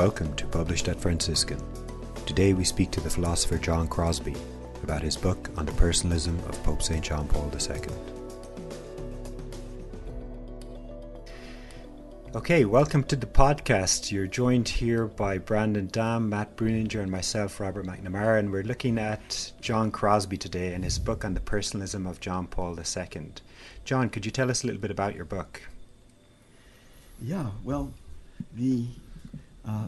Welcome to Published at Franciscan. Today we speak to the philosopher John Crosby about his book on the personalism of Pope St. John Paul II. Okay, welcome to the podcast. You're joined here by Brandon Dahm, Matt Breuninger, and myself, Robert McNamara, and we're looking at John Crosby today and his book on the personalism of John Paul II. John, could you tell us a little bit about your book? Yeah, well, the uh,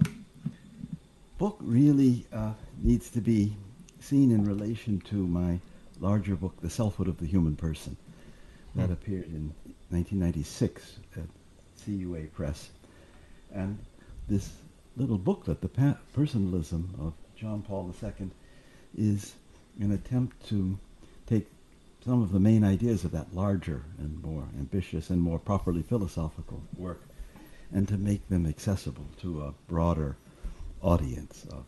book really uh, needs to be seen in relation to my larger book, The Selfhood of the Human Person, that mm. appeared in 1996 at CUA Press. And this little booklet, The pa- Personalism of John Paul II, is an attempt to take some of the main ideas of that larger and more ambitious and more properly philosophical work and to make them accessible to a broader audience of,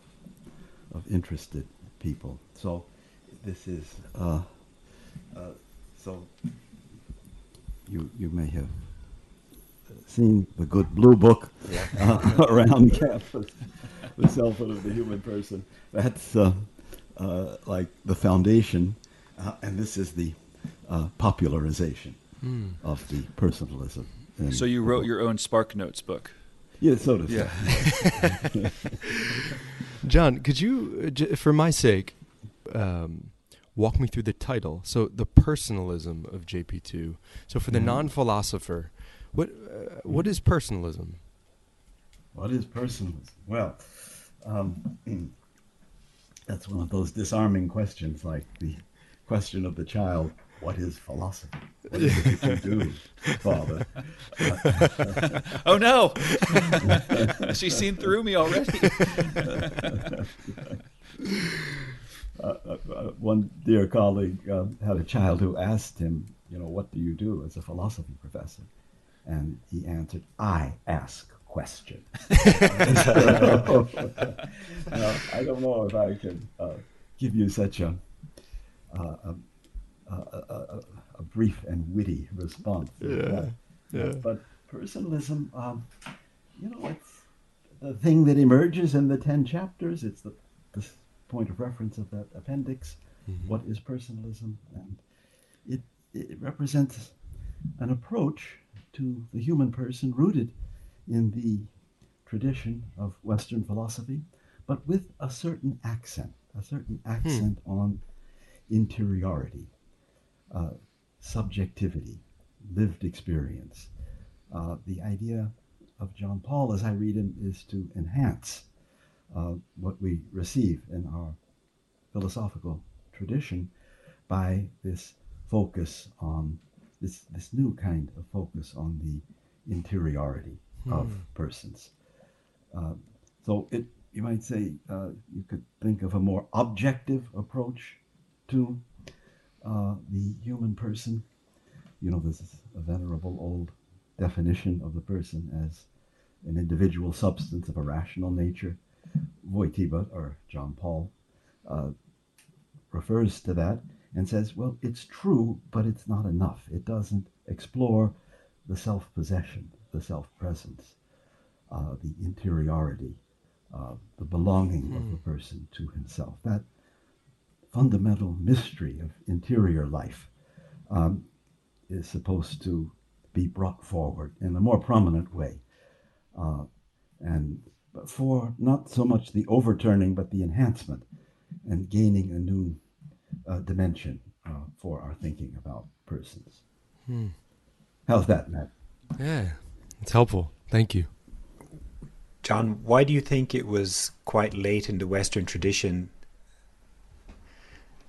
of interested people. So this is, uh, uh, so you, you may have seen the good blue book yeah. uh, around campus, the selfhood of the human person. That's uh, uh, like the foundation, uh, and this is the popularization mm. of the personalism so you wrote your own Spark Notes book. Yeah, so does. Yeah. John, could you, uh, for my sake, um, walk me through the title? So the personalism of JP2. So for the mm-hmm. non-philosopher, what uh, what is personalism? What is personalism? Well, um, that's one of those disarming questions, like the question of the child what is philosophy? What is it that you do, Father? oh no! She's seen through me already. Uh, uh, uh, one dear colleague uh, had a child who asked him, you know, what do you do as a philosophy professor? And he answered, I ask questions. uh, I don't know if I can uh, give you such a, a a, a, a, brief and witty response. Yeah, yeah. But personalism, um, you know, it's the thing that emerges in the ten chapters. It's the, the point of reference of that appendix. Mm-hmm. What is personalism? And it, it represents an approach to the human person rooted in the tradition of Western philosophy, but with a certain accent, a certain hmm. accent hmm. on interiority, uh, subjectivity, lived experience. Uh, the idea of John Paul, as I read him, is to enhance uh, what we receive in our philosophical tradition by this focus on this, this new kind of focus on the interiority hmm. of persons. Uh, so it, you might say uh, you could think of a more objective approach to uh, the human person. You know, this is a venerable old definition of the person as an individual substance of a rational nature. Wojtyla, or John Paul, uh, refers to that and says, well, it's true, but it's not enough. It doesn't explore the self possession, the self presence, uh, the interiority, uh, the belonging of the hmm. person to himself. That fundamental mystery of interior life um, is supposed to be brought forward in a more prominent way. Uh, and for not so much the overturning, but the enhancement and gaining a new uh, dimension uh, for our thinking about persons. Hmm. How's that, Matt? Yeah, it's helpful. Thank you. John, why do you think it was quite late in the Western tradition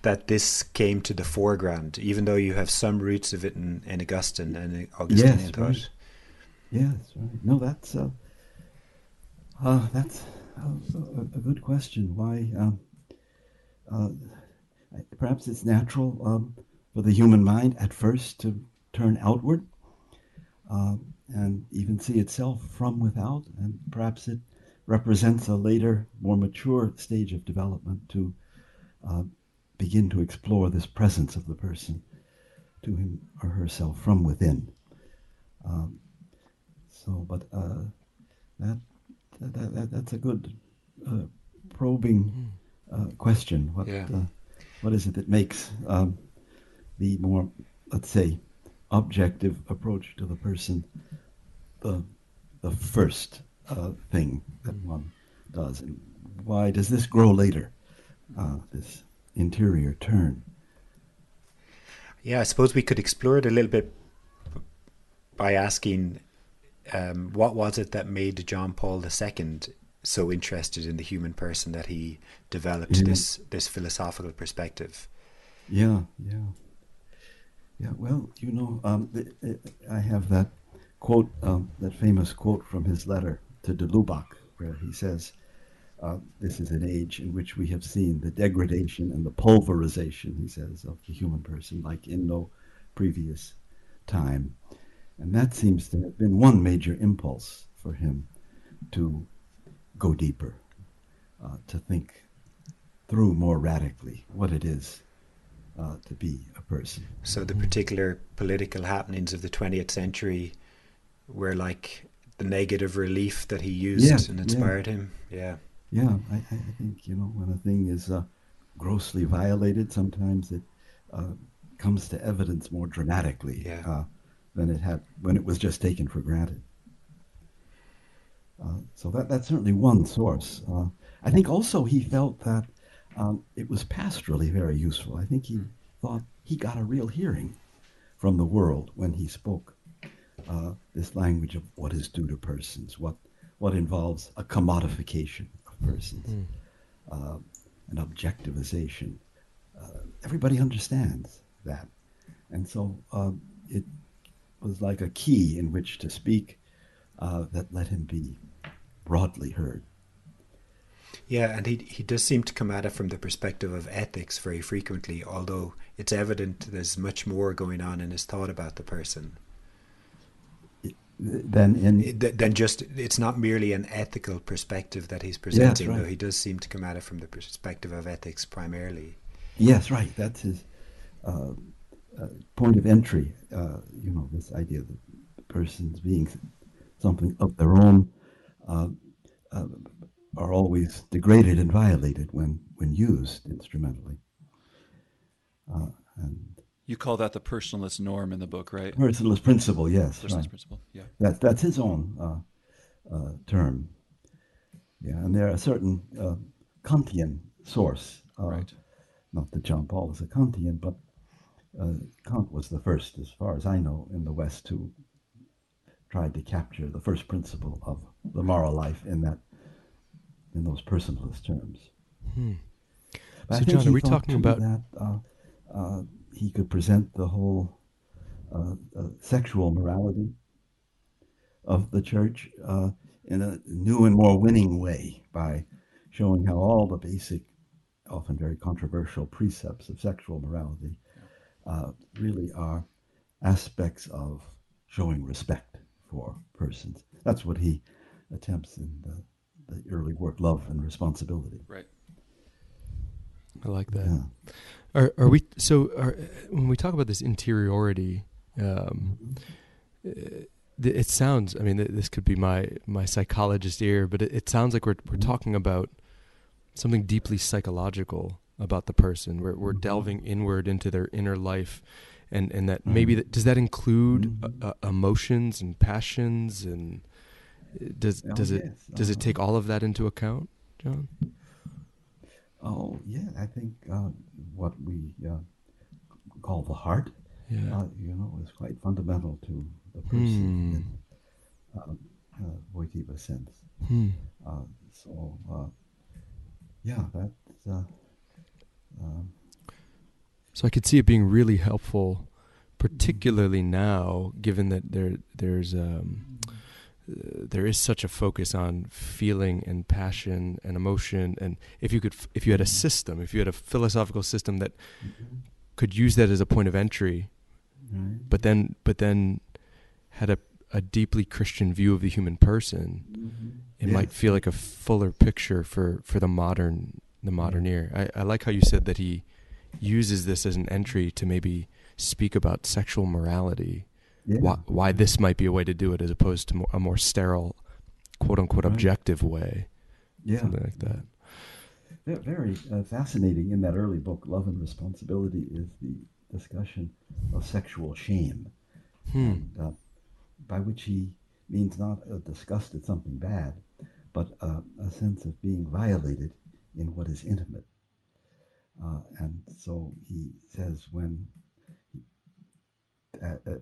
that this came to the foreground, even though you have some roots of it in, in Augustine and Augustinian yes, thought. Right. Yeah, that's right. No, that's uh, uh, that's a, a, good question. Why? Um, uh, perhaps it's natural um, for the human mind at first to turn outward um, and even see itself from without, and perhaps it represents a later, more mature stage of development to uh, begin to explore this presence of the person to him or herself from within. Um, so, but uh, that that, that that's a good uh, probing uh, question. What Yeah. uh, what is it that makes um, the more, let's say, objective approach to the person the the first uh, thing that one does, and why does this grow later? Uh, this interior turn. Yeah, I suppose we could explore it a little bit by asking um, what was it that made John Paul II so interested in the human person that he developed Yeah. this this philosophical perspective. Yeah, yeah, yeah. Well, you know, um, th- I have that quote, um, that famous quote from his letter to de Lubac, where he says, uh, "This is an age in which we have seen the degradation and the pulverization," he says, "of the human person like in no previous time," and that seems to have been one major impulse for him to go deeper, uh, to think through more radically what it is uh, to be a person. So the particular political happenings of the 20th century were like the negative relief that he used Yeah, and yeah. inspired him. Yeah. Yeah, I, I think you know when a thing is uh, grossly violated, sometimes it uh, comes to evidence more dramatically Yeah. uh, than it had when it was just taken for granted. Uh, so that that's certainly one source. Uh, I think also he felt that um, it was pastorally very useful. I think he thought he got a real hearing from the world when he spoke uh, this language of what is due to persons, what what involves a commodification of persons, uh, an objectivization. Uh, everybody understands that, and so um, it was like a key in which to speak uh, that let him be broadly heard. Yeah, and he he does seem to come at it from the perspective of ethics very frequently, although it's evident there's much more going on in his thought about the person Then in than just it's not merely an ethical perspective that he's presenting, right. though he does seem to come at it from the perspective of ethics primarily. Yes, right. That's his uh, uh, point of entry. Uh, you know, this idea that persons being something of their own uh, uh, are always degraded and violated when, when used instrumentally. Uh, and You call that the personalist norm in the book, right? personalist principle, yes, Personalist right. principle. Yeah. That's that's his own uh, uh, term. Yeah, and there are certain uh, Kantian source. Uh, Right. Not that John Paul is a Kantian, but uh, Kant was the first, as far as I know, in the West to try to capture the first principle of the moral life in that in those personalist terms. Hmm. So, John, are we talking about- that uh, uh, he could present the whole uh, uh, sexual morality of the church uh, in a new and more winning way by showing how all the basic, often very controversial precepts of sexual morality uh, really are aspects of showing respect for persons. That's what he attempts in the, the early work, Love and Responsibility. Right. I like that. Yeah. Are are we so? Are, when we talk about this interiority, um, uh, th- it sounds. I mean, this could be my my psychologist ear, but it, it sounds like we're we're talking about something deeply psychological about the person. We're we're delving inward into their inner life, and and that maybe that, does that include uh, uh, emotions and passions and uh, does Oh, does it does it Uh, take all of that into account, John? Oh, yeah, I think uh, what we uh, call the heart, Yeah. uh, you know, is quite fundamental to the person Hmm. in uh, uh, Wojtyla sense. Hmm. Uh, so, uh, yeah, that's. Uh, um, So I could see it being really helpful, particularly now, given that there there's um, there is such a focus on feeling and passion and emotion, and if you could if you had a system, if you had a philosophical system that could use that as a point of entry, right. but then but then had a a deeply Christian view of the human person, mm-hmm. it might feel like a fuller picture for, for the modern the modern mm-hmm. ear. I, I like how you said that he uses this as an entry to maybe speak about sexual morality. Yeah. Why, why this might be a way to do it as opposed to more, a more sterile quote unquote Right. objective way, Yeah. something like that. Ve- Very uh, fascinating in that early book, Love and Responsibility, is the discussion of sexual shame, Hmm. and, uh, by which he means not a disgust at something bad, but uh, a sense of being violated in what is intimate. Uh, and so he says when, uh, uh,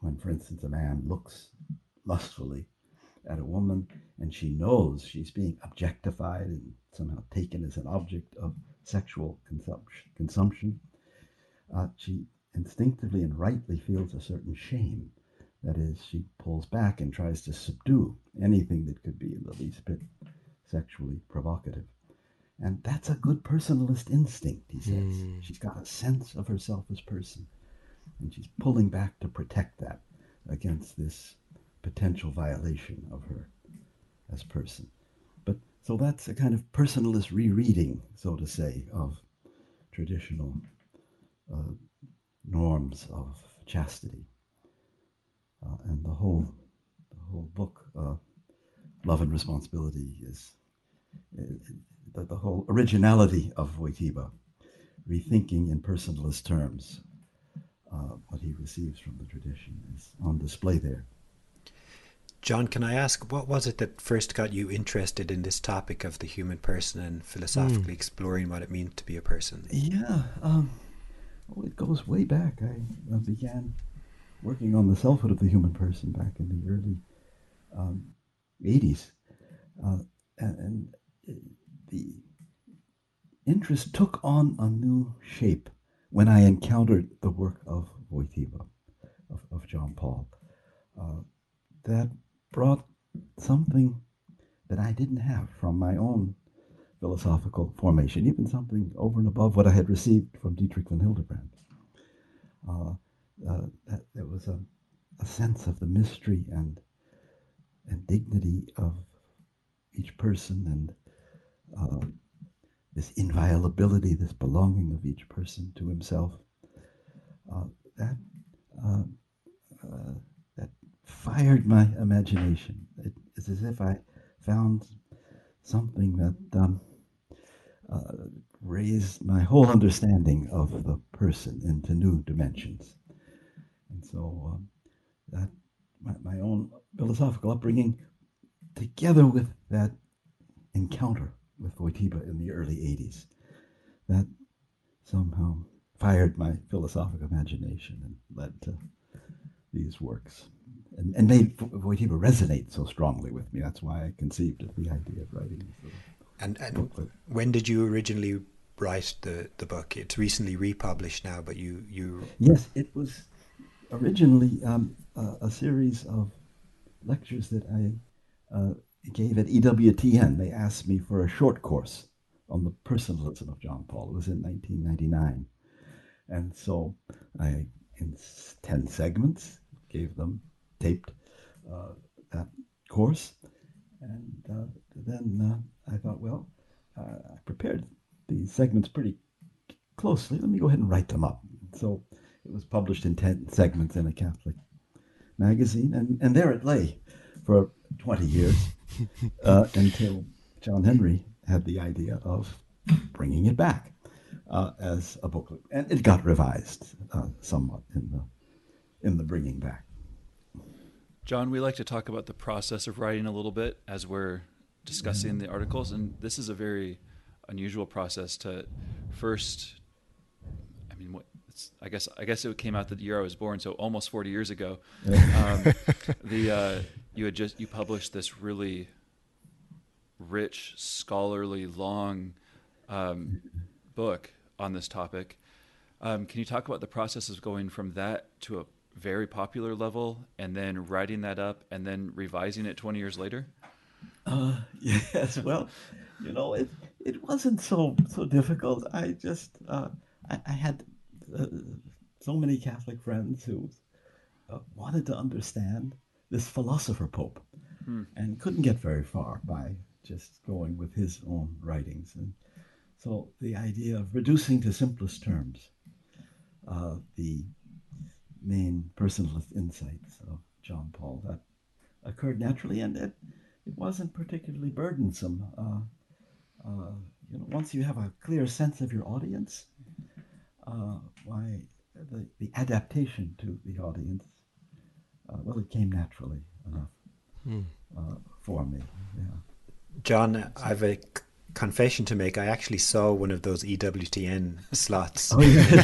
when, for instance, a man looks lustfully at a woman and she knows she's being objectified and somehow taken as an object of sexual consumption, consumption uh, she instinctively and rightly feels a certain shame. That is, she pulls back and tries to subdue anything that could be in the least bit sexually provocative. And that's a good personalist instinct, he says. Mm. She's got a sense of herself as person, and she's pulling back to protect that against this potential violation of her as person. But so that's a kind of personalist rereading, so to say, of traditional uh, norms of chastity. Uh, and the whole, the whole book, uh, Love and Responsibility, is uh, the, the whole originality of Wojtyla, rethinking in personalist terms uh, what he receives from the tradition, is on display there. John, can I ask, what was it that first got you interested in this topic of the human person and philosophically exploring what it means to be a person? Yeah, um, well, it goes way back. I uh, began working on the selfhood of the human person back in the early um, 80s. Uh, and, and uh, the interest took on a new shape when I encountered the work of Wojtyla, of, of John Paul. Uh, that brought something that I didn't have from my own philosophical formation, even something over and above what I had received from Dietrich von Hildebrand. Uh, uh, that there was a, a sense of the mystery and and dignity of each person and uh, this inviolability, this belonging of each person to himself. Uh, that uh, uh, that fired my imagination. It, it's as if I found something that um, uh, raised my whole understanding of the person into new dimensions. And so um, that my, my own philosophical upbringing, together with that encounter with Wojtyla in the early 80s, that somehow fired my philosophical imagination and led to these works. And, and made Wojtyla resonate so strongly with me. That's why I conceived of the idea of writing And, and booklet. when did you originally write the, the book? It's recently republished now, but you, you Yes, it was originally um, a, a series of lectures that I uh, gave at EWTN. They asked me for a short course on the personalism of John Paul. It was in 1999. And so I, in 10 segments, gave them taped uh, that course. And uh, then uh, I thought, well, uh, I prepared these segments pretty closely. Let me go ahead and write them up. So it was published in 10 segments in a Catholic magazine, and, and there it lay for 20 years uh, until John Henry had the idea of bringing it back uh, as a booklet. And it got revised uh, somewhat in the, in the bringing back. John, we like to talk about the process of writing a little bit as we're discussing the articles, and this is a very unusual process to first. I mean, what? I guess I guess it came out the year I was born, so almost 40 years ago. Um, the uh, you had just you published this really rich, scholarly, long um, book on this topic. Um, can you talk about the process of going from that to a very popular level and then writing that up and then revising it 20 years later? Uh, yes, well, you know, it it wasn't so so difficult. I just uh, I, I had uh, so many Catholic friends who uh, wanted to understand this philosopher pope and couldn't get very far by just going with his own writings. And so the idea of reducing to simplest terms uh, the main personalist insights of John Paul that occurred naturally, and it it wasn't particularly burdensome. Uh, uh, you know, once you have a clear sense of your audience, uh, why the, the adaptation to the audience, uh, well, it came naturally enough Hmm. uh, for me. Yeah. John, I've a confession to make. I actually saw one of those EWTN slots Oh yeah.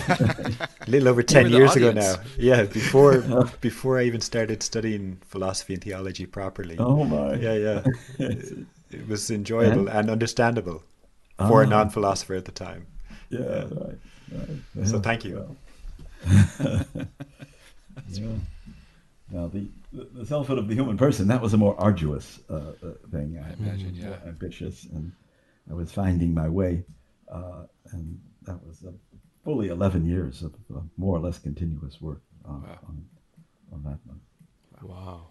a little over ten the years ago now. Yeah, before before I even started studying philosophy and theology properly. oh my. Yeah, yeah. It, it was enjoyable and understandable for a Ah. non-philosopher at the time. Yeah. Right. right. So thank you. well. yeah. Now the the selfhood of the human person that was a more arduous uh, uh, thing. I imagine, yeah. ambitious, and I was finding my way, uh, and that was uh, fully eleven years of uh, more or less continuous work uh, Wow. on on that one. Wow.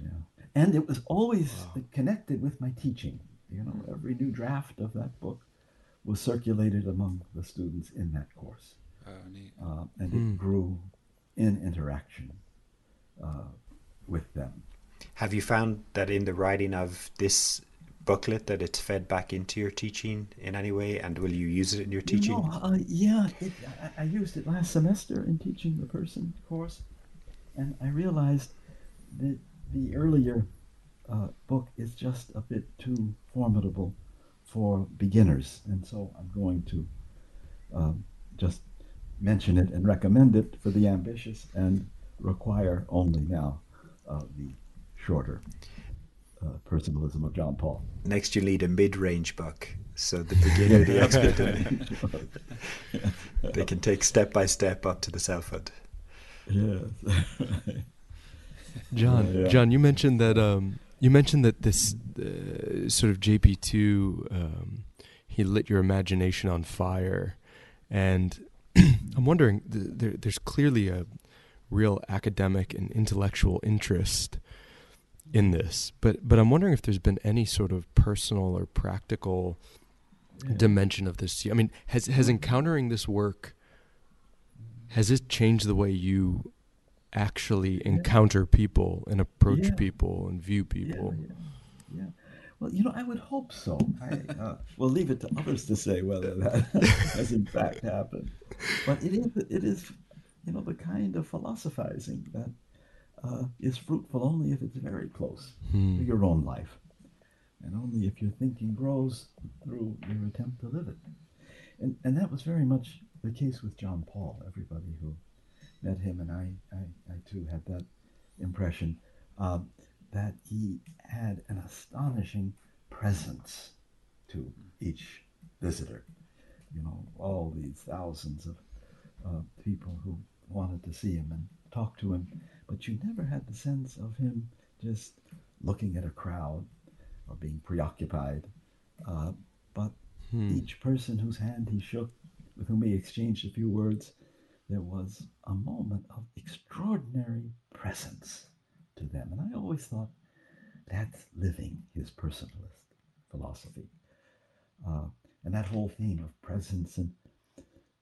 Yeah, and it was always connected with my teaching. You know, every new draft of that book was circulated among the students in that course Oh, neat. uh, and Hmm. it grew in interaction uh, with them. Have you found that in the writing of this booklet that it's fed back into your teaching in any way, and will you use it in your teaching? You know, uh, yeah, it, I, I used it last semester in teaching the person course, and I realized that the earlier uh, book is just a bit too formidable for beginners, and so I'm going to um, just mention it and recommend it for the ambitious and require only now uh, the shorter uh, personalism of John Paul. Next, you need a mid-range book, so the beginner, the expert, and they can take step by step up to the selfhood. yes. John, Yeah, yeah. John, you mentioned that um, you mentioned that this uh, sort of JP two um, he lit your imagination on fire, and I'm wondering th- there, there's clearly a real academic and intellectual interest in this, but but I'm wondering if there's been any sort of personal or practical dimension of this. To you. I mean, has has encountering this work has it changed the way you actually encounter people and approach Yeah. people and view people? Yeah, yeah, yeah. Well, you know, I would hope so. I uh, will leave it to others to say whether that has in fact happened. But it is, it is, you know, the kind of philosophizing that uh, is fruitful only if it's very close Hmm. to your own life, and only if your thinking grows through your attempt to live it. And and that was very much the case with John Paul. Everybody who met him, and I, I, I too had that impression um, that he had an astonishing presence to each visitor. You know, all these thousands of uh, people who wanted to see him and talk to him, but you never had the sense of him just looking at a crowd or being preoccupied. Uh, but Hmm. each person whose hand he shook, with whom he exchanged a few words, there was a moment of extraordinary presence to them. And I always thought that's living his personalist philosophy. Uh, and that whole theme of presence and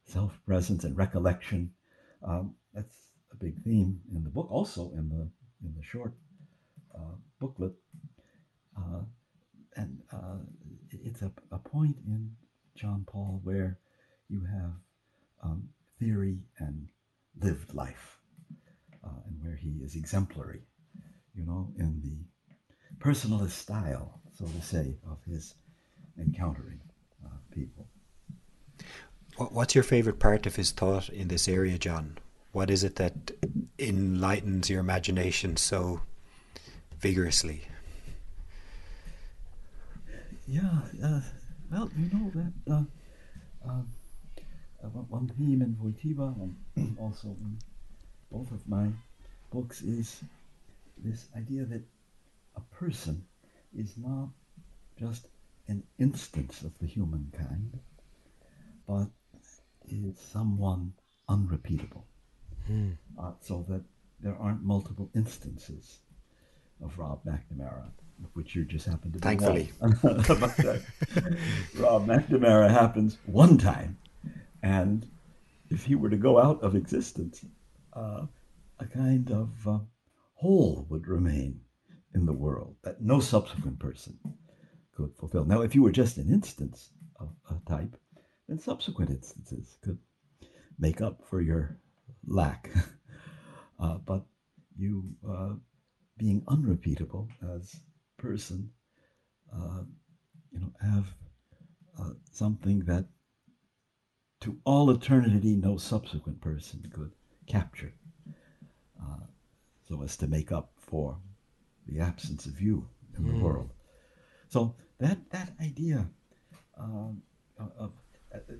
self presence and recollection, um, that's a big theme in the book, also in the, in the short uh, booklet. Uh, and uh, it's a, a point in John Paul where you have um, theory and lived life, uh, and where he is exemplary, you know, in the personalist style, so to say, of his encountering uh, people. What, what's your favorite part of his thought in this area, John? What is it that enlightens your imagination so vigorously? Yeah, uh, well, you know that uh, um, uh, one- theme in Wojtyła and also in both of my books is this idea that a person is not just an instance of the humankind, but is someone unrepeatable. Hmm. Uh, so that there aren't multiple instances of Rob McNamara, which you just happen to be Thankfully. Rob McNamara happens one time, and if he were to go out of existence, uh, a kind of uh, hole would remain in the world that no subsequent person could fulfill. Now, if you were just an instance of a type, then subsequent instances could make up for your lack. uh, but you uh, being unrepeatable as person, uh, you know, have uh, something that to all eternity no subsequent person could capture, uh, so as to make up for the absence of you in mm. the world. So that that idea um, of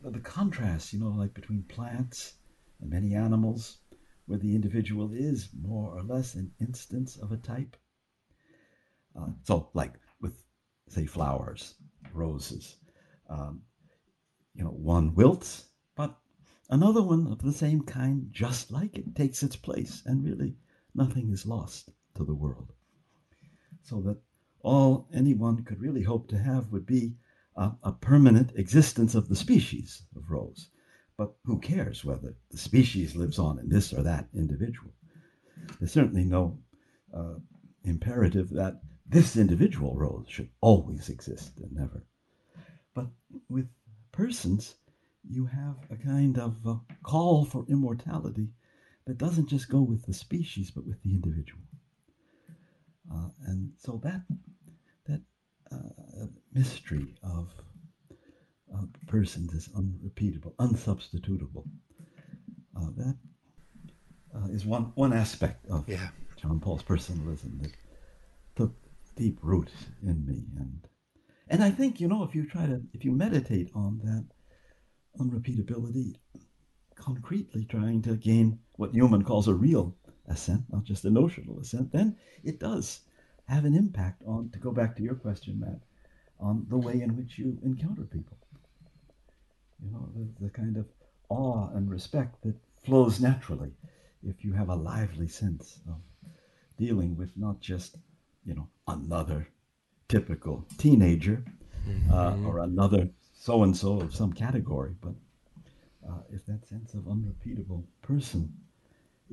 the contrast, you know, like between plants and many animals, where the individual is more or less an instance of a type. Uh, so, like with, say, flowers, roses, um, you know, one wilts, but another one of the same kind, just like it, takes its place, and really nothing is lost to the world. So that all anyone could really hope to have would be a, a permanent existence of the species of rose. But who cares whether the species lives on in this or that individual? There's certainly no uh, imperative that this individual rose should always exist and never. But with persons, you have a kind of a call for immortality that doesn't just go with the species, but with the individual. Uh, and so that uh, mystery of persons is unrepeatable, unsubstitutable. Uh, that uh, is one one aspect of yeah. John Paul's personalism that took deep root in me, and and I think you know if you try to if you meditate on that unrepeatability, concretely trying to gain what Newman calls a real assent, not just a notional assent, then it does have an impact on, to go back to your question, Matt, on the way in which you encounter people. You know, the, the kind of awe and respect that flows naturally if you have a lively sense of dealing with not just, you know, another typical teenager uh, mm-hmm. or another so and so of some category, but uh, if that sense of unrepeatable person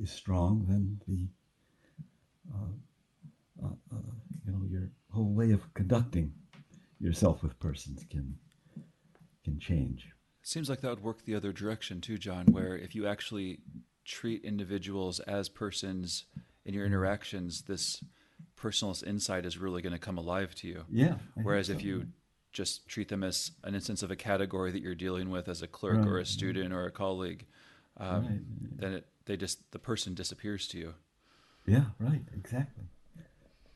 is strong, then the uh, uh, uh, you know your whole way of conducting yourself with persons can can change. Seems like that would work the other direction too, John. Where if you actually treat individuals as persons in your interactions, this personalist insight is really going to come alive to you. Yeah. I Whereas if you just treat them as an instance of a category that you're dealing with as a clerk right. or a student or a colleague, um, right. then it they just the person disappears to you. Yeah, right. Exactly.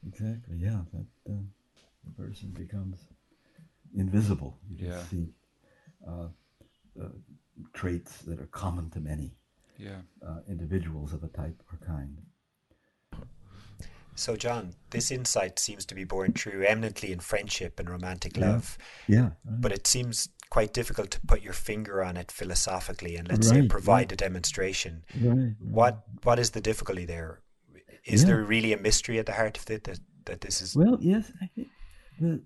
Exactly. Yeah, that uh, the person becomes invisible. You yeah. see uh, uh, traits that are common to many. Yeah. Uh, individuals of a type or kind. So, John, this insight seems to be born true eminently in friendship and romantic love. Yeah. But it seems quite difficult to put your finger on it philosophically and let's right, say provide right. a demonstration. Right, what what is the difficulty there? Is yeah. there really a mystery at the heart of it that, that this is Well, yes, I think the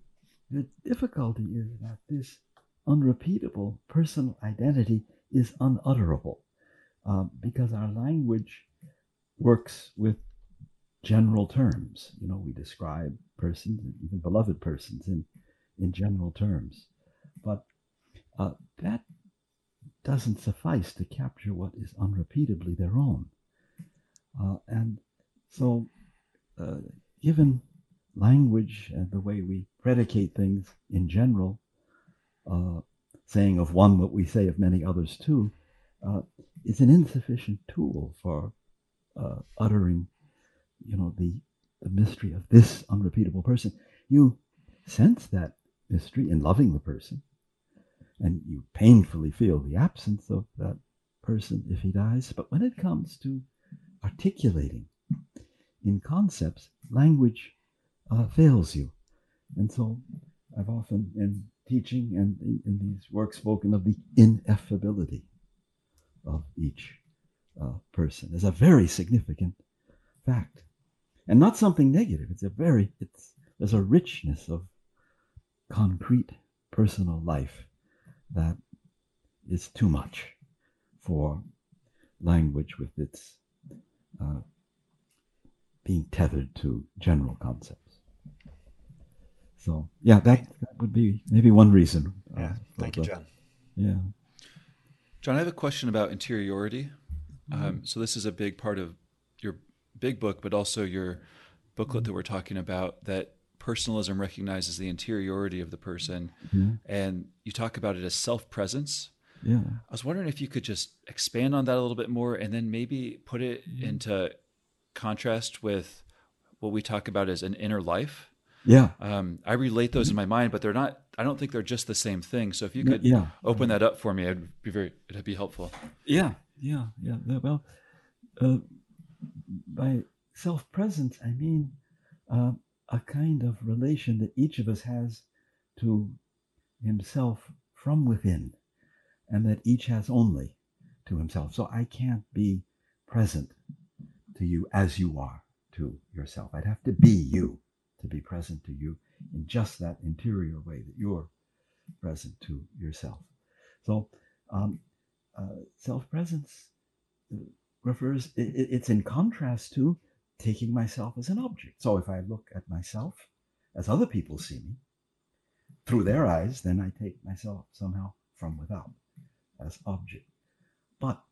the difficulty is that this unrepeatable personal identity is unutterable um, because our language works with general terms. You know, we describe persons, even beloved persons, in in general terms, but uh, that doesn't suffice to capture what is unrepeatably their own. Uh, and so, uh, given language and the way we predicate things in general, uh, saying of one what we say of many others too, uh, is an insufficient tool for uh, uttering you know, the, the mystery of this unrepeatable person. You sense that mystery in loving the person, and you painfully feel the absence of that person if he dies. But when it comes to articulating in concepts, language uh, fails you. And so I've often, in teaching and in, in these works, spoken of the ineffability of each uh, person as a very significant fact and not something negative. It's a very it's there's a richness of concrete personal life that is too much for language with its uh, being tethered to general concepts. So yeah, that, that would be maybe one reason. Yeah, uh, thank you, but- uh, John. Yeah. John, I have a question about interiority. Mm-hmm. Um, so this is a big part of your big book, but also your booklet mm-hmm. that we're talking about. That personalism recognizes the interiority of the person, Yeah. and you talk about it as self-presence. Yeah. I was wondering if you could just expand on that a little bit more, and then maybe put it into contrast with what we talk about as an inner life. Yeah. Um, I relate those in my mind, but they're not. I don't think they're just the same thing. So if you could Yeah. open that up for me, it'd be very. It'd be helpful. Yeah. Yeah. Yeah. Well, uh, by self presence, I mean uh, a kind of relation that each of us has to himself from within, and that each has only to himself. So I can't be present to you as you are to yourself. I'd have to be you to be present to you in just that interior way that you're present to yourself. So, um, uh, self presence refers, i i- it's in contrast to taking myself as an object. So, if I look at myself as other people see me through their eyes, then I take myself somehow from without as object. But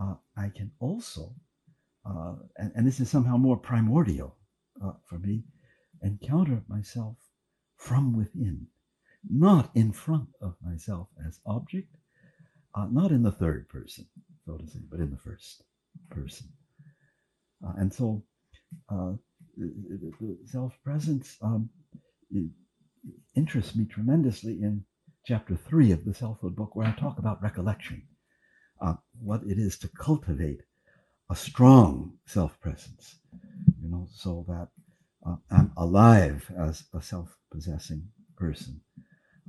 uh, I can also, uh, and, and this is somehow more primordial uh, for me, encounter myself from within, not in front of myself as object, uh, not in the third person, so to say, but in the first person. Uh, and so, uh, self presence um, interests me tremendously in chapter three of the selfhood book, where I talk about recollection, uh, what it is to cultivate a strong self presence, you know, so that uh, I'm alive as a self possessing person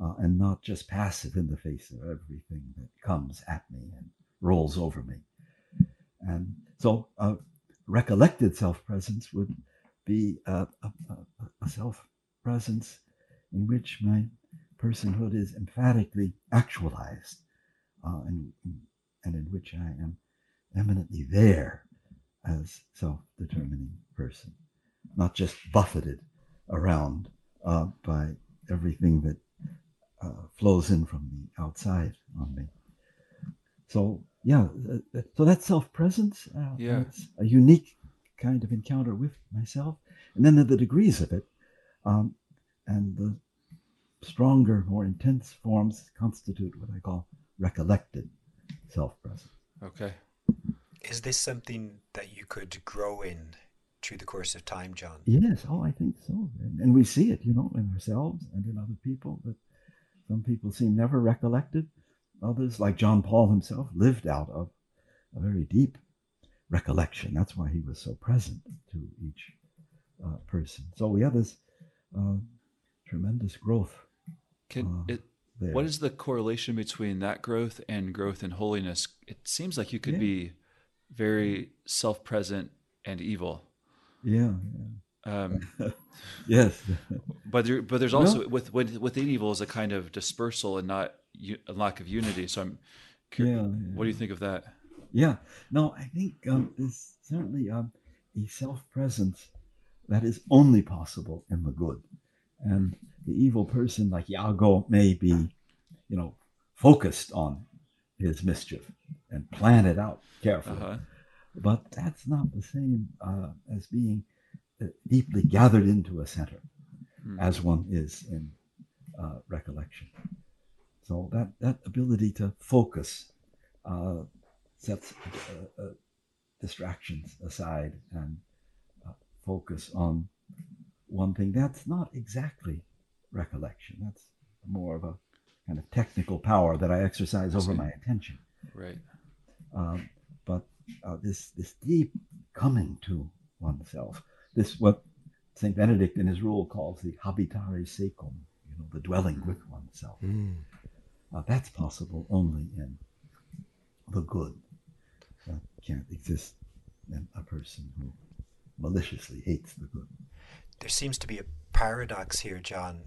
uh, and not just passive in the face of everything that comes at me and rolls over me. And so, uh, recollected self presence would be a, a, a- self presence in which my personhood is emphatically actualized uh, and, and in which I am eminently there as self determining person, not just buffeted around uh, by everything that uh, flows in from the outside on me. So yeah, uh, so that's self-presence. Uh, Yeah. it's a unique kind of encounter with myself, and then the, the degrees of it, um, and the stronger, more intense forms constitute what I call recollected self-presence. Okay. Is this something that you could grow in through the course of time, John? Yes, oh, I think so. And, and we see it, you know, in ourselves and in other people that some people seem never recollected. Others, like John Paul himself, lived out of a very deep recollection. That's why he was so present to each uh, person. So we have this uh, tremendous growth Can Uh, it? there. What is the correlation between that growth and growth in holiness? It seems like you could Yeah. be very self-present and evil. Yeah, yeah. Um, yes. but there, but there's No. also with, with within evil is a kind of dispersal and not a lack of unity. So I'm. cur- Yeah, What do you think of that? Yeah, no, I think um, there's certainly um, a self presence that is only possible in the good. And the evil person, like Iago, may be, you know, focused on his mischief and plan it out carefully. Uh-huh. But that's not the same uh, as being uh, deeply gathered into a center, Hmm. as one is in uh, recollection. So that, that ability to focus uh, sets uh, uh, distractions aside and uh, focus on one thing. That's not exactly recollection. That's more of a kind of technical power that I exercise over my attention. Right. Um, but uh, this this deep coming to oneself, this what Saint Benedict in his rule calls the habitare secum, you know, the dwelling with oneself. Mm. Uh, that's possible only in the good. That can't exist in a person who maliciously hates the good. There seems to be a paradox here, John.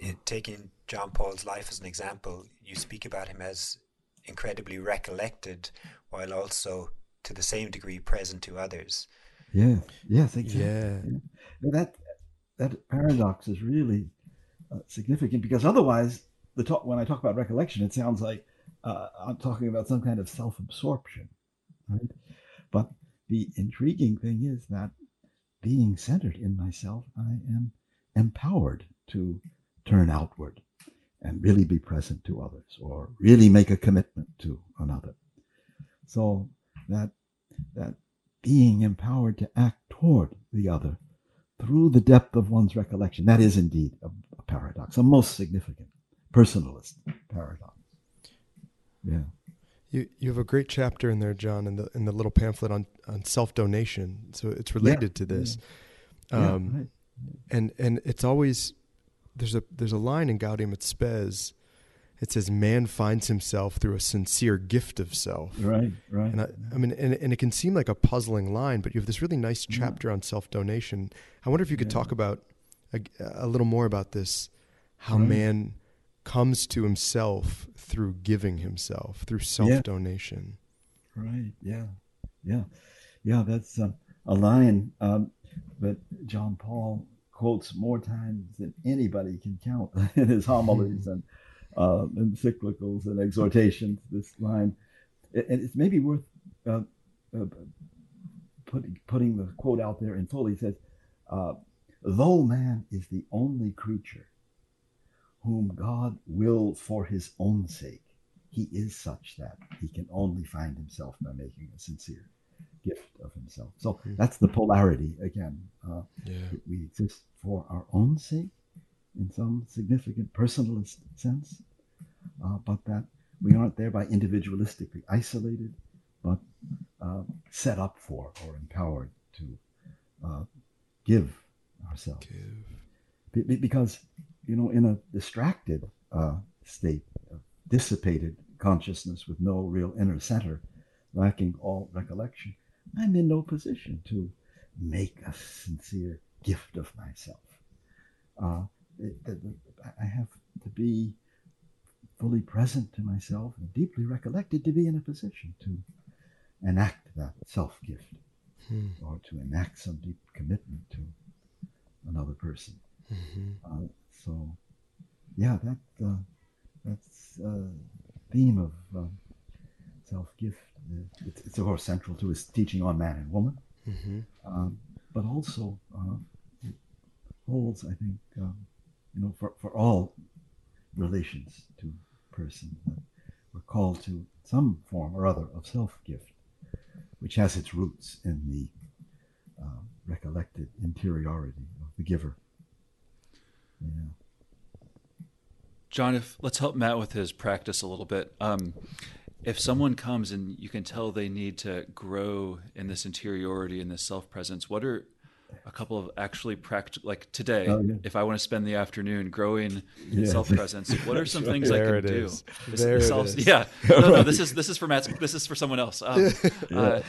It, taking John Paul's life as an example, you speak about him as incredibly recollected while also to the same degree present to others. Yes, yes, exactly. Yeah. Now That that paradox is really uh, significant because otherwise, the talk, when I talk about recollection, it sounds like uh, I'm talking about some kind of self-absorption, right? But the intriguing thing is that being centered in myself, I am empowered to turn outward and really be present to others or really make a commitment to another. So that that being empowered to act toward the other through the depth of one's recollection, that is indeed a, a paradox, a most significant personalist paradox. Yeah. You you have a great chapter in there, John, in the in the little pamphlet on, on self donation. So it's related yeah. to this. Yeah. Um, yeah, right. and and it's always there's a there's a line in Gaudium et Spes. It says, "Man finds himself through a sincere gift of self." Right, right. And I, I mean, and, and it can seem like a puzzling line, but you have this really nice chapter yeah. on self donation. I wonder if you could yeah. talk about a, a, little more about this, how right. man comes to himself through giving himself, through self donation. Yeah. Right. Yeah. Yeah. Yeah. That's uh, a line um, that John Paul quotes more times than anybody can count in his homilies and uh, encyclicals and exhortations. This line, and it's maybe worth uh, uh, putting putting the quote out there in full. He says, uh, "Though man is the only creature whom God will for His own sake, he is such that he can only find himself by making a sincere." gift of himself. So mm-hmm. that's the polarity again. Uh, yeah. We exist for our own sake in some significant personalist sense, uh, but that we aren't thereby individualistically isolated, but uh, set up for or empowered to uh, give ourselves. Give. Be- because, you know, in a distracted uh, state, of dissipated consciousness with no real inner center, lacking all recollection, I'm in no position to make a sincere gift of myself. Uh, I have to be fully present to myself and deeply recollected to be in a position to enact that self gift hmm. or to enact some deep commitment to another person. Mm-hmm. Uh, so, yeah, that uh, that's a theme of uh, self gift. It's, it's, of course central to his teaching on man and woman, mm-hmm. um, but also uh, it holds, I think, um, you know, for, for all relations to person we're called to some form or other of self gift, which has its roots in the uh, recollected interiority of the giver. Yeah. John, if let's help Matt with his practice a little bit. Um, if someone comes and you can tell they need to grow in this interiority and this self presence, what are a couple of actually practical, like today, Oh, yeah. if I want to spend the afternoon growing in Yes. self presence, what are some things There I it can do? is. There this it all- is. Yeah, no, no, this is this is for Matt. This is for someone else. Um, uh,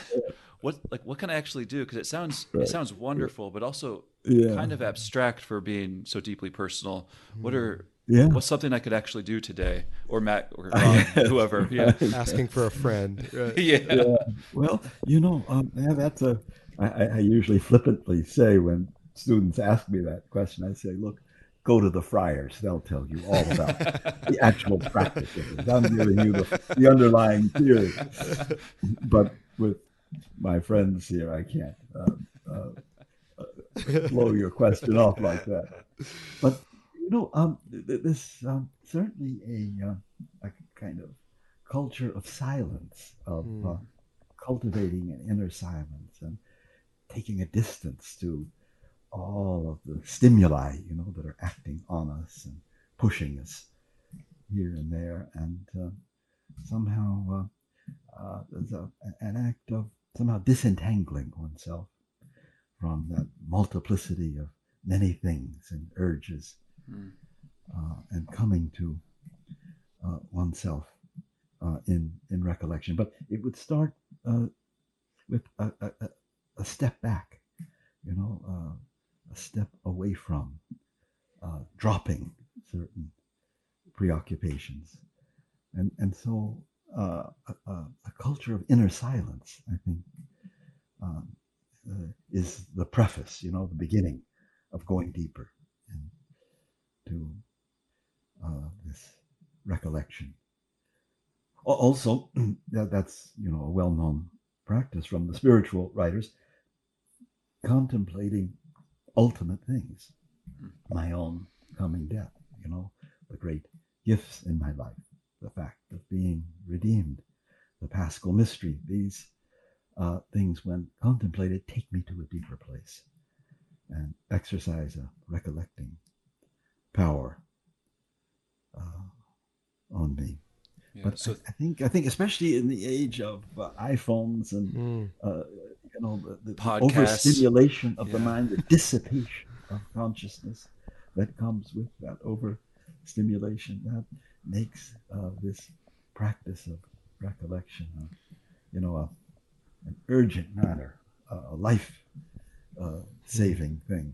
what like what can I actually do? Because it sounds Right. it sounds wonderful, but also Yeah. kind of abstract for being so deeply personal. What are Yeah. what's something I could actually do today, or Matt, or Ron, whoever? Yeah, Asking for a friend. Right. yeah. yeah. Well, you know, um, yeah, that's a. I, I I usually flippantly say when students ask me that question, I say, "Look, go to the friars; they'll tell you all about the actual practice of it. I'm giving you the, the underlying theory." But with my friends here, I can't uh, uh, uh, blow your question off like that. But you know, um, th- th- this um, certainly a, uh, a kind of culture of silence, of Hmm. uh, cultivating an inner silence and taking a distance to all of the stimuli, you know, that are acting on us and pushing us here and there, and uh, somehow uh, uh, there's a, an act of somehow disentangling oneself from that multiplicity of many things and urges, Uh, and coming to uh, oneself uh, in in recollection. But it would start uh, with a, a, a- step back, you know, uh, a step away from, dropping certain preoccupations, and and so uh, a, a a culture of inner silence, I think, um, uh, is the preface, you know, the beginning of going deeper into uh, this recollection. Also, that's you know a well-known practice from the spiritual writers, contemplating ultimate things, my own coming death, you know, the great gifts in my life, the fact of being redeemed, the paschal mystery, these uh, things, when contemplated, take me to a deeper place and exercise a recollecting power uh, on me. Yeah, but so I, I, think I think especially in the age of uh, iPhones and mm. uh, you know the, the overstimulation of yeah. the mind, the dissipation of consciousness that comes with that overstimulation, that makes uh, this practice of recollection, uh, you know, a, an urgent matter, a life uh, saving thing.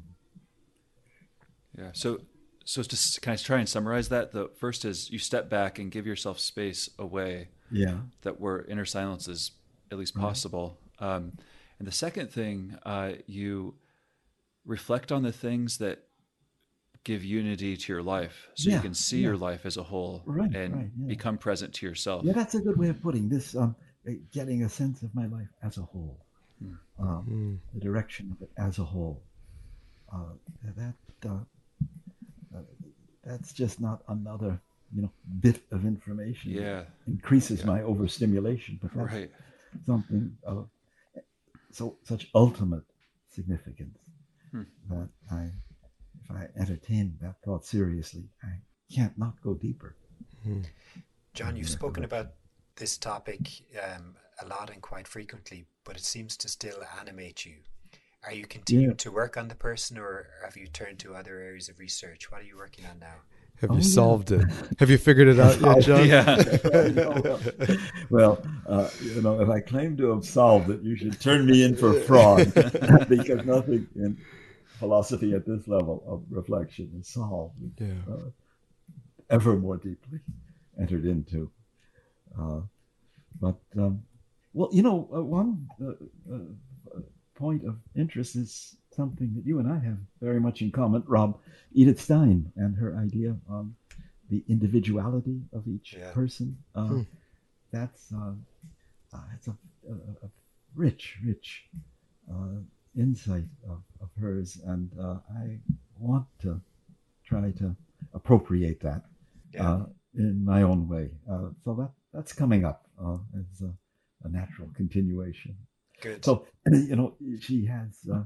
Yeah. So so to can I try and summarize that? The first is you step back and give yourself space away. Yeah. That where inner silence is at least possible. Right. Um, and the second thing, uh, you reflect on the things that give unity to your life, so yeah, you can see yeah. your life as a whole right, and right, yeah. become present to yourself. Yeah, that's a good way of putting this. Um, getting a sense of my life as a whole, hmm. um, mm. the direction of it as a whole. Uh, that uh, that's just not another you know bit of information. Yeah, increases yeah. my overstimulation, but that's right. something of so such ultimate significance hmm. that I, if I entertain that thought seriously, I can't not go deeper. Hmm. John, you've spoken about this topic um, a lot and quite frequently, but it seems to still animate you. Are you continuing yeah. to work on the person, or have you turned to other areas of research? What are you working on now? Have oh, you solved it? Have you figured it out yet, John? Yeah. well, uh, you know, if I claim to have solved it, you should turn me in for fraud because nothing in philosophy at this level of reflection is solved. Yeah. Uh, ever more deeply entered into. Uh, but um, well, you know, uh, one uh, uh, point of interest is something that you and I have very much in common, Rob. Edith Stein and her idea of the individuality of each yeah. person. Uh, hmm. That's uh, uh, it's a, a, a, rich, rich uh, insight of, of hers, and uh, I want to try to appropriate that yeah. Uh, in my own way. so that that's coming up as a, a natural continuation. Good. So, you know, she has uh,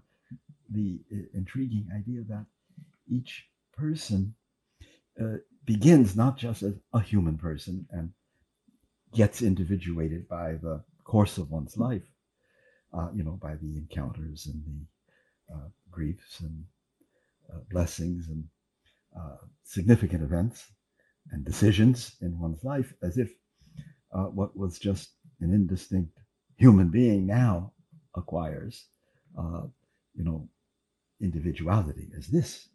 the uh, intriguing idea that each person uh, begins not just as a human person and gets individuated by the course of one's life, uh, you know, by the encounters and the uh, griefs and uh, blessings and significant events and decisions in one's life, as if what was just an indistinct human being now acquires, uh, you know, individuality as this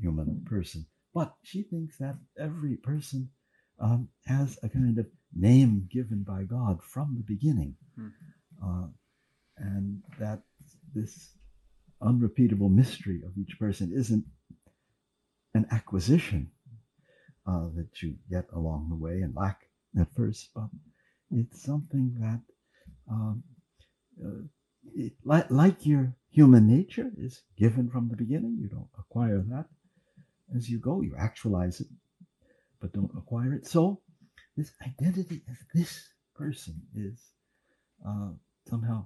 human person. But she thinks that every person um, has a kind of name given by God from the beginning, hmm. uh, and that this unrepeatable mystery of each person isn't an acquisition uh, that you get along the way and lack at first, but it's something that um, uh, like, like your human nature is given from the beginning, you don't acquire that as you go. You actualize it, but don't acquire it. So, this identity as this person is uh, somehow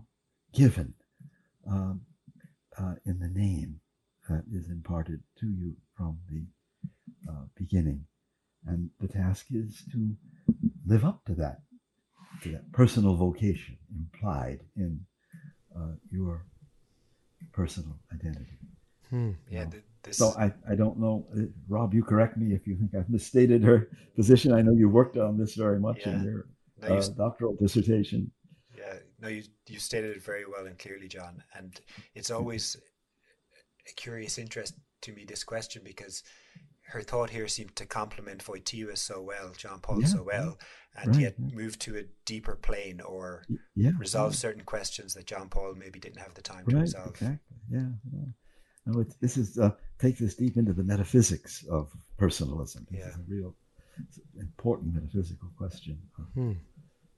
given um, uh, in the name that is imparted to you from the uh, beginning. And the task is to live up to that to that personal vocation implied in uh, your personal identity. Hmm. Yeah. This... So I, I don't know, uh, Rob. You correct me if you think I've misstated her position. I know you worked on this very much yeah. in your no, uh, doctoral dissertation. Yeah, no, you you stated it very well and clearly, John. And it's always a curious interest to me this question because her thought here seemed to complement Wojtyła so well, John Paul yeah, so well, and right, yet right. move to a deeper plane or resolve certain questions that John Paul maybe didn't have the time to resolve. Exactly. Yeah. No, this is uh, takes us deep into the metaphysics of personalism. This Yeah. is a real important metaphysical question of Hmm.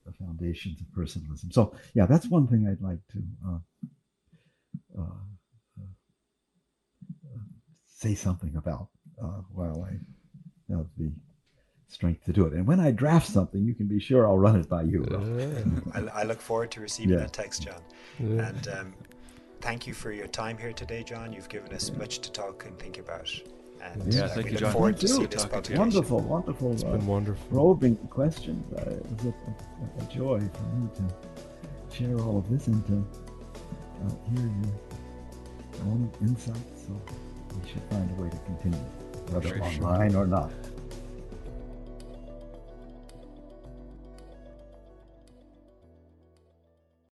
the foundations of personalism. So, yeah, that's one thing I'd like to uh, uh, uh, uh, say something about uh, while I have the strength to do it. And when I draft something, you can be sure I'll run it by you. Ralph. I, I look forward to receiving Yeah. that text, John. Yeah. And um, thank you for your time here today, John. You've given us much to talk and think about. And Yeah, uh, thank we you, look John. forward Thank to you. see this Talking to you. publication. Wonderful, wonderful. It's uh, been wonderful. probing question. Uh, it was a, a, a joy for me to share all of this and to uh, hear your own insights. So we should find a way to continue, whether online or not.